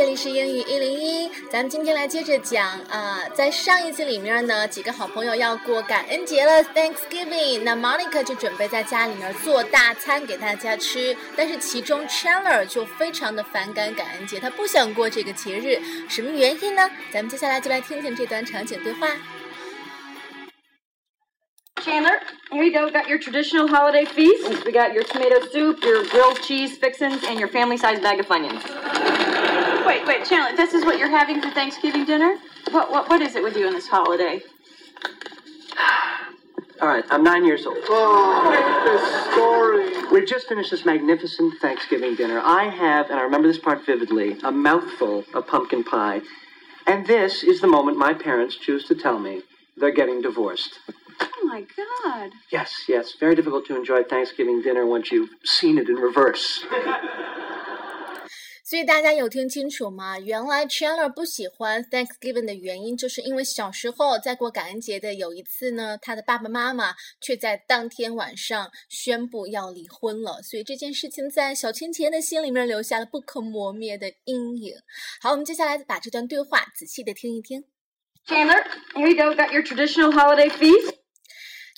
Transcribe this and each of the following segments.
学英语，Hello，这里是英语一零一。咱们今天来接着讲啊，在上一集里面呢，几个好朋友要过感恩节了，Thanksgiving。那 Monica 就准备在家里面做大餐给大家吃，但是其中 Chandler 就非常的反感感恩节，他不想过这个节日，什么原因呢？咱们接下来就来听听这段场景对话。Chandler, here you go. We got your traditional holiday feast. We got your tomato soup, your grilled cheese fixins, and your family-sized bag of Funyuns. Wait, wait, Chandler, this is what you're having for Thanksgiving dinner? What, what, what is it with you in this holiday? All right, I'm nine years old. Oh, this story. We've just finished this magnificent Thanksgiving dinner. I have, and I remember this part vividly, a mouthful of pumpkin pie. And this is the moment my parents choose to tell me they're getting divorced. Oh my God. Yes, yes, very difficult to enjoy Thanksgiving dinner once you've seen it in reverse. 所以大家有听清楚吗？原来 Chandler 不喜欢 Thanksgiving 的原因，就是因为小时候在过感恩节的有一次呢，他的爸爸妈妈却在当天晚上宣布要离婚了，所以这件事情在小青甜的心里面留下了不可磨灭的阴影。好，我们接下来把这段对话仔细的听一听。Chandler, here you go. Got your traditional holiday feast.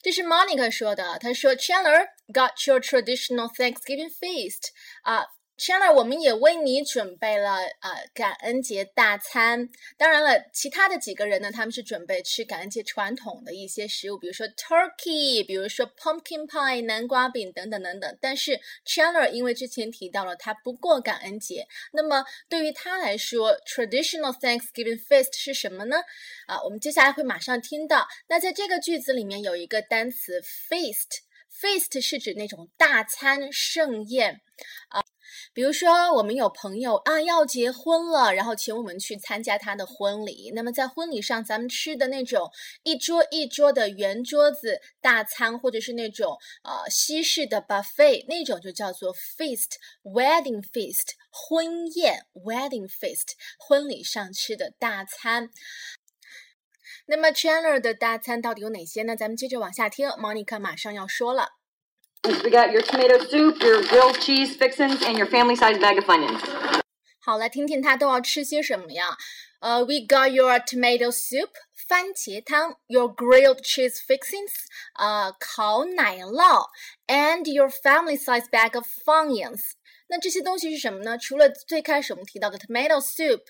这是 Monica 说的，她说 Chandler got your traditional Thanksgiving feast 啊。Chandler，我们也为你准备了呃感恩节大餐。当然了，其他的几个人呢，他们是准备吃感恩节传统的一些食物，比如说 turkey，比如说 pumpkin pie 南瓜饼等等等等。但是 Chandler 因为之前提到了他不过感恩节，那么对于他来说，traditional Thanksgiving feast 是什么呢？啊，我们接下来会马上听到。那在这个句子里面有一个单词 feast Feast 是指那种大餐盛宴啊。比如说，我们有朋友啊要结婚了，然后请我们去参加他的婚礼。那么在婚礼上，咱们吃的那种一桌一桌的圆桌子大餐，或者是那种呃西式的 buffet，那种就叫做 feast，wedding feast，婚宴 wedding feast，婚礼上吃的大餐。那么 Chandler 的大餐到底有哪些呢？咱们接着往下听，Monica 马上要说了。 We got your tomato soup, your grilled cheese fixins, and your family-sized bag of Funyuns. 好，来听听他都要吃些什么呀？呃、uh,，We got your tomato soup，番茄汤；your grilled cheese fixings，呃、uh,，烤奶酪；and your family-sized bag of Funyuns。那这些东西是什么呢？除了最开始我们提到的 tomato soup。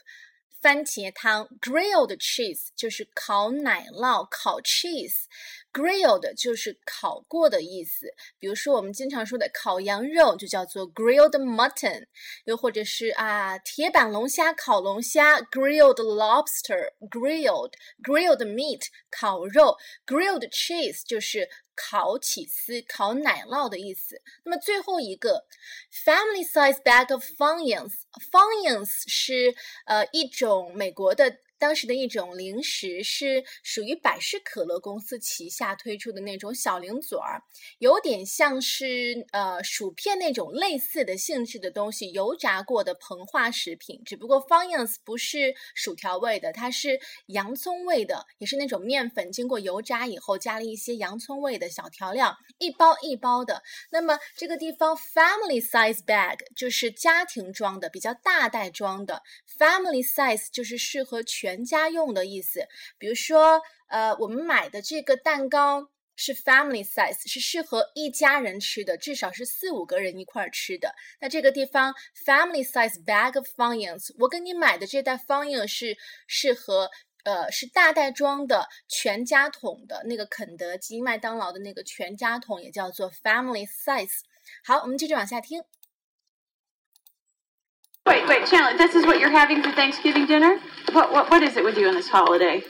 番茄汤，grilled cheese 就是烤奶酪，烤 cheese，grilled 就是烤过的意思。比如说我们经常说的烤羊肉就叫做 grilled mutton，又或者是啊铁板龙虾、烤龙虾，grilled lobster，grilled grilled meat 烤肉，grilled cheese 就是烤起司、烤奶酪的意思。那么最后一个 family size bag of Funyuns，Funyuns 是呃一种美国的。当时的一种零食是属于百事可乐公司旗下推出的那种小零嘴儿，有点像是呃薯片那种类似的性质的东西，油炸过的膨化食品。只不过 Funyuns 不是薯条味的，它是洋葱味的，也是那种面粉经过油炸以后加了一些洋葱味的小调料，一包一包的。那么这个地方 family size bag 就是家庭装的，比较大袋装的，family size 就是适合全。全家用的意思，比如说，呃，我们买的这个蛋糕是 family size，是适合一家人吃的，至少是四五个人一块儿吃的。那这个地方 family size bag of Funyuns，我给你买的这袋 Funyuns 是适合，呃，是大袋装的全家桶的那个肯德基、麦当劳的那个全家桶，也叫做 family size。好，我们接着往下听。Wait, wait, Chandler, this is what you're having for Thanksgiving dinner? What, what, what is it with you on this holiday?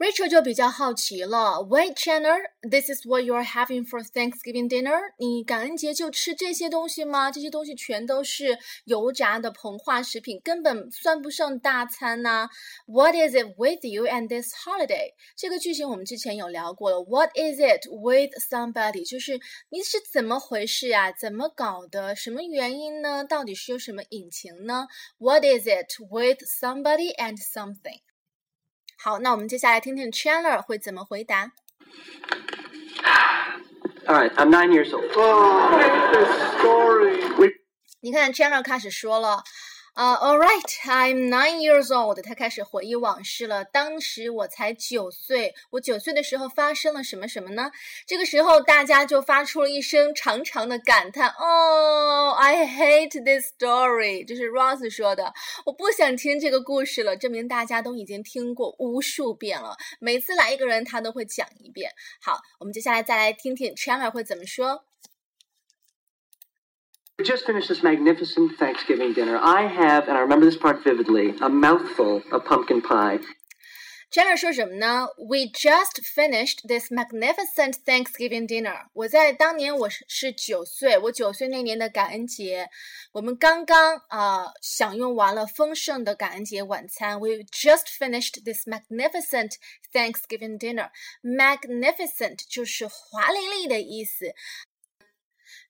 Rachel 就比较好奇了。Wait, Chandler, this is what you're having for Thanksgiving dinner？你感恩节就吃这些东西吗？这些东西全都是油炸的膨化食品，根本算不上大餐呐、啊。What is it with you and this holiday？这个句型我们之前有聊过了。What is it with somebody？就是你是怎么回事啊？怎么搞的？什么原因呢？到底是有什么隐情呢？What is it with somebody and something？ 好，那我们接下来听听 Chandler 会怎么回答。All right, I'm nine years old. Oh, this story. 你看 Chandler 开始说了啊、，All right, I'm nine years old。他开始回忆往事了。当时我才九岁，我九岁的时候发生了什么什么呢？这个时候大家就发出了一声长长的感叹：“哦、oh,，I hate this story。”这是 Ross 说的。我不想听这个故事了，证明大家都已经听过无数遍了。每次来一个人，他都会讲一遍。好，我们接下来再来听听 Chandler 会怎么说。We just finished this magnificent Thanksgiving dinner. I have, and I remember this part vividly, a mouthful of pumpkin pie. Chandler 说什么呢？We just finished this magnificent Thanksgiving dinner。我在当年我是是九岁，我九岁那年的感恩节，我们刚刚啊、呃、享用完了丰盛的感恩节晚餐。We just finished this magnificent Thanksgiving dinner。Magnificent 就是华丽丽的意思。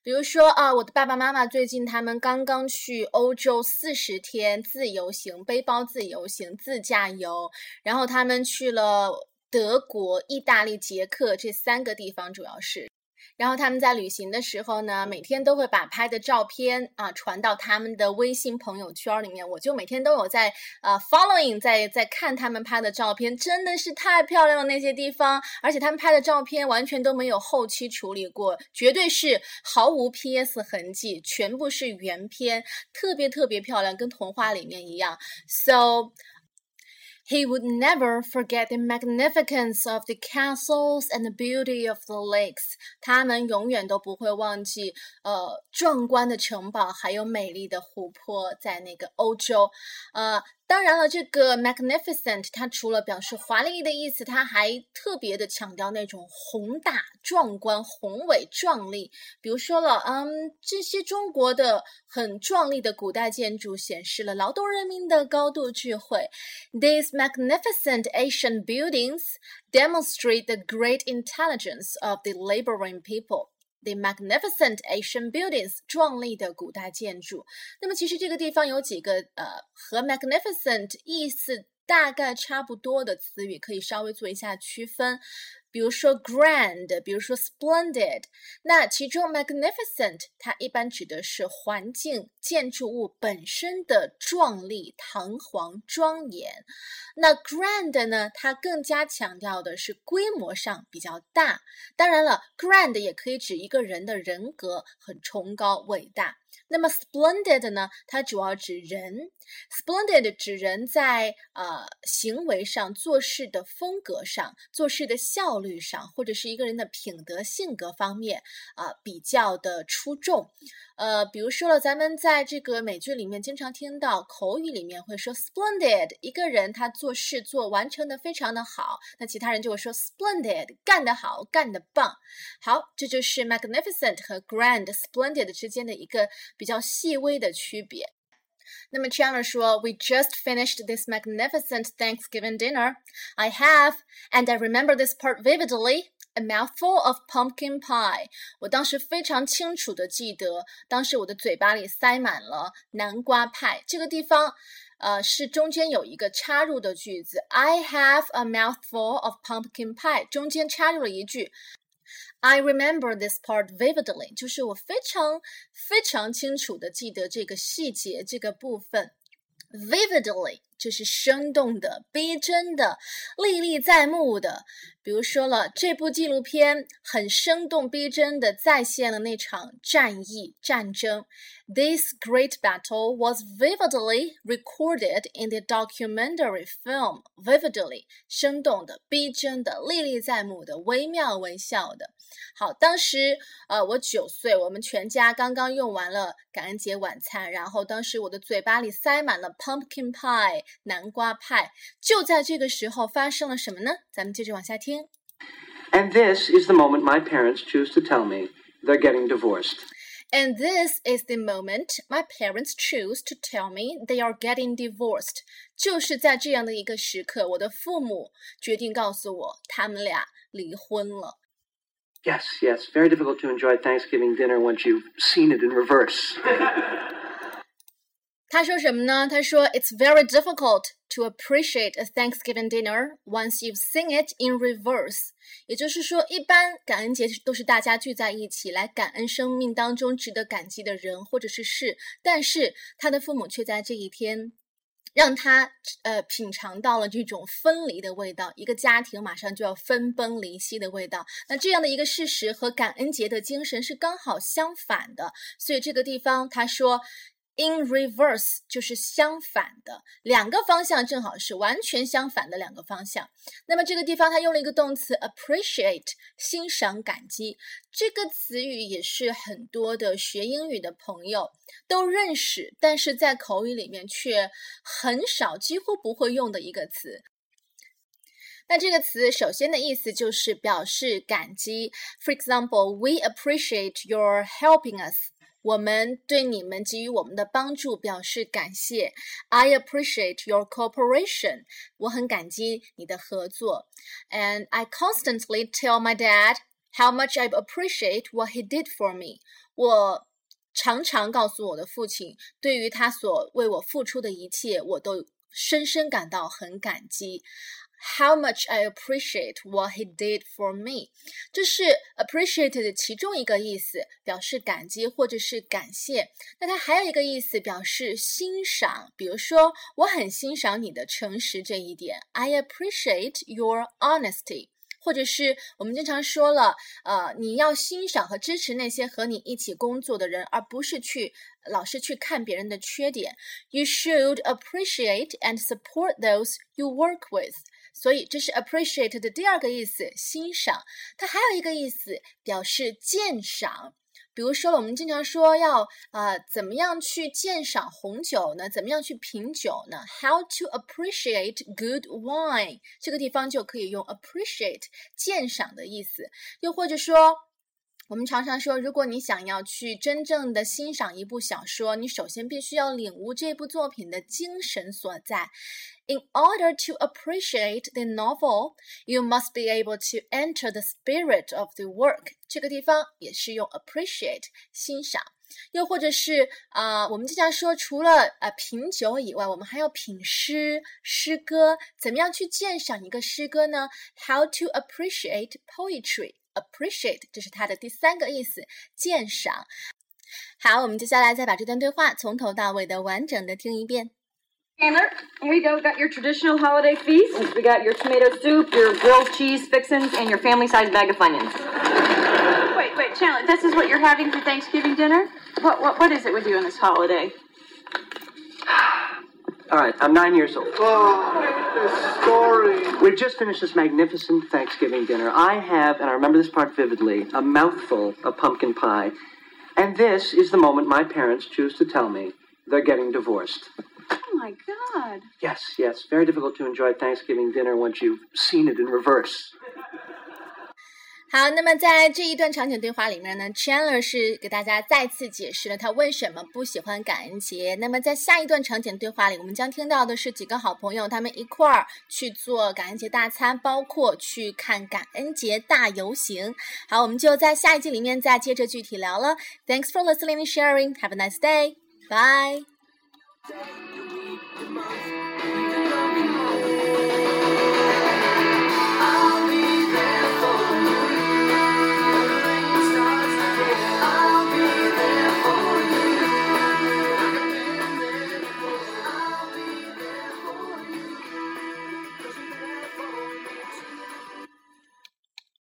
比如说啊，我的爸爸妈妈最近他们刚刚去欧洲四十天自由行，背包自由行，自驾游，然后他们去了德国、意大利、捷克这三个地方，主要是。然后他们在旅行的时候呢，每天都会把拍的照片啊传到他们的微信朋友圈里面。我就每天都有在呃 following，在在看他们拍的照片，真的是太漂亮了那些地方，而且他们拍的照片完全都没有后期处理过，绝对是毫无 PS 痕迹，全部是原片，特别特别漂亮，跟童话里面一样。So He would never forget the magnificence of the castles and the beauty of the lakes。他们永远都不会忘记，呃，壮观的城堡还有美丽的湖泊，在那个欧洲。呃， 当然了，这个 magnificent 它除了表示华丽的意思，它还特别的强调那种宏大、壮观、宏伟、壮丽。比如说了，嗯，这些中国的很壮丽的古代建筑显示了劳动人民的高度智慧。These magnificent Asian buildings demonstrate the great intelligence of the laboring people. The magnificent Asian buildings，壮丽的古代建筑。那么其实这个地方有几个呃和 magnificent 意思 大概差不多的词语，可以稍微做一下区分。比如说 grand，比如说 splendid。那其中 magnificent 它一般指的是环境、建筑物本身的壮丽、堂皇、庄严。那 grand 呢，它更加强调的是规模上比较大。当然了，grand 也可以指一个人的人格很崇高伟大。那么 splendid 呢，它主要指人。splendid 指人在呃行为上、做事的风格上、做事的效率上，或者是一个人的品德性格方面啊、比较的出众。呃，比如说了，咱们在这个美剧里面经常听到口语里面会说 splendid，一个人他做事做完成的非常的好，那其他人就会说 splendid，干得好，干得棒。好，这就是 magnificent 和 grand、splendid 之间的一个比较细微的区别。那么 Chandler 说，We just finished this magnificent Thanksgiving dinner. I have, and I remember this part vividly. A mouthful of pumpkin pie。我当时非常清楚的记得，当时我的嘴巴里塞满了南瓜派。这个地方，呃，是中间有一个插入的句子。I have a mouthful of pumpkin pie。中间插入了一句。I remember this part vividly，就是我非常非常清楚的记得这个细节这个部分。Vividly 就是生动的、逼真的、历历在目的。比如说了，这部纪录片很生动逼真的再现了那场战役战争。This great battle was vividly recorded in the documentary film. Vividly 生动的、逼真的、历历在目的、惟妙惟肖的。好，当时呃我九岁，我们全家刚刚用完了感恩节晚餐，然后当时我的嘴巴里塞满了 pumpkin pie 南瓜派。就在这个时候发生了什么呢？咱们接着往下听。 And this is the moment my parents choose to tell me they're getting divorced. And this is the moment my parents choose to tell me they are getting divorced。就是在这样的一个时刻，我的父母决定告诉我，他们俩离婚了。 Yes, yes, very difficult to enjoy Thanksgiving dinner once you've seen it in reverse. 他说什么呢？他说，It's very difficult to appreciate a Thanksgiving dinner once you've seen it in reverse。也就是说，一般感恩节都是大家聚在一起来感恩生命当中值得感激的人或者是事，但是他的父母却在这一天。让他呃品尝到了这种分离的味道，一个家庭马上就要分崩离析的味道。那这样的一个事实和感恩节的精神是刚好相反的，所以这个地方他说。In reverse 就是相反的，两个方向正好是完全相反的两个方向。那么这个地方它用了一个动词 appreciate，欣赏、感激。这个词语也是很多的学英语的朋友都认识，但是在口语里面却很少、几乎不会用的一个词。那这个词首先的意思就是表示感激。For example, we appreciate your helping us. 我们对你们给予我们的帮助表示感谢。I appreciate your cooperation。我很感激你的合作。And I constantly tell my dad how much I appreciate what he did for me。我常常告诉我的父亲，对于他所为我付出的一切，我都深深感到很感激。 How much I appreciate what he did for me，这是 appreciate 的其中一个意思，表示感激或者是感谢。那它还有一个意思，表示欣赏。比如说，我很欣赏你的诚实这一点，I appreciate your honesty。或者是我们经常说了，呃，你要欣赏和支持那些和你一起工作的人，而不是去老是去看别人的缺点。You should appreciate and support those you work with。 所以这是 appreciate 的第二个意思，欣赏。它还有一个意思，表示鉴赏。比如说，我们经常说要啊，怎么样去鉴赏红酒呢？怎么样去品酒呢？How to appreciate good wine？这个地方就可以用 appreciate 鉴赏的意思。又或者说，我们常常说，如果你想要去真正的欣赏一部小说，你首先必须要领悟这部作品的精神所在。In order to appreciate the novel, you must be able to enter the spirit of the work。这个地方也是用 appreciate 欣赏，又或者是啊、呃，我们经常说，除了呃品酒以外，我们还要品诗、诗歌。怎么样去鉴赏一个诗歌呢？How to appreciate poetry? Appreciate 这是它的第三个意思，鉴赏。好，我们接下来再把这段对话从头到尾的完整的听一遍。Chandler, here you go. We got your traditional holiday feast. We got your tomato soup, your grilled cheese fixins, and your family-sized bag of Funyuns. Wait, wait, Chandler, this is what you're having for Thanksgiving dinner? What, what, what is it with you in this holiday? All right, I'm nine years old. Oh, this story. We've just finished this magnificent Thanksgiving dinner. I have, and I remember this part vividly, a mouthful of pumpkin pie. And this is the moment my parents choose to tell me they're getting divorced Oh my God. Yes, yes. Very difficult to enjoy Thanksgiving dinner once you've seen it in reverse. 好，那么在这一段场景对话里面呢，Chandler 是给大家再次解释了他为什么不喜欢感恩节。那么在下一段场景对话里，我们将听到的是几个好朋友他们一块儿去做感恩节大餐，包括去看感恩节大游行。好，我们就在下一集里面再接着具体聊了。Thanks for listening and sharing. Have a nice day. Bye. months.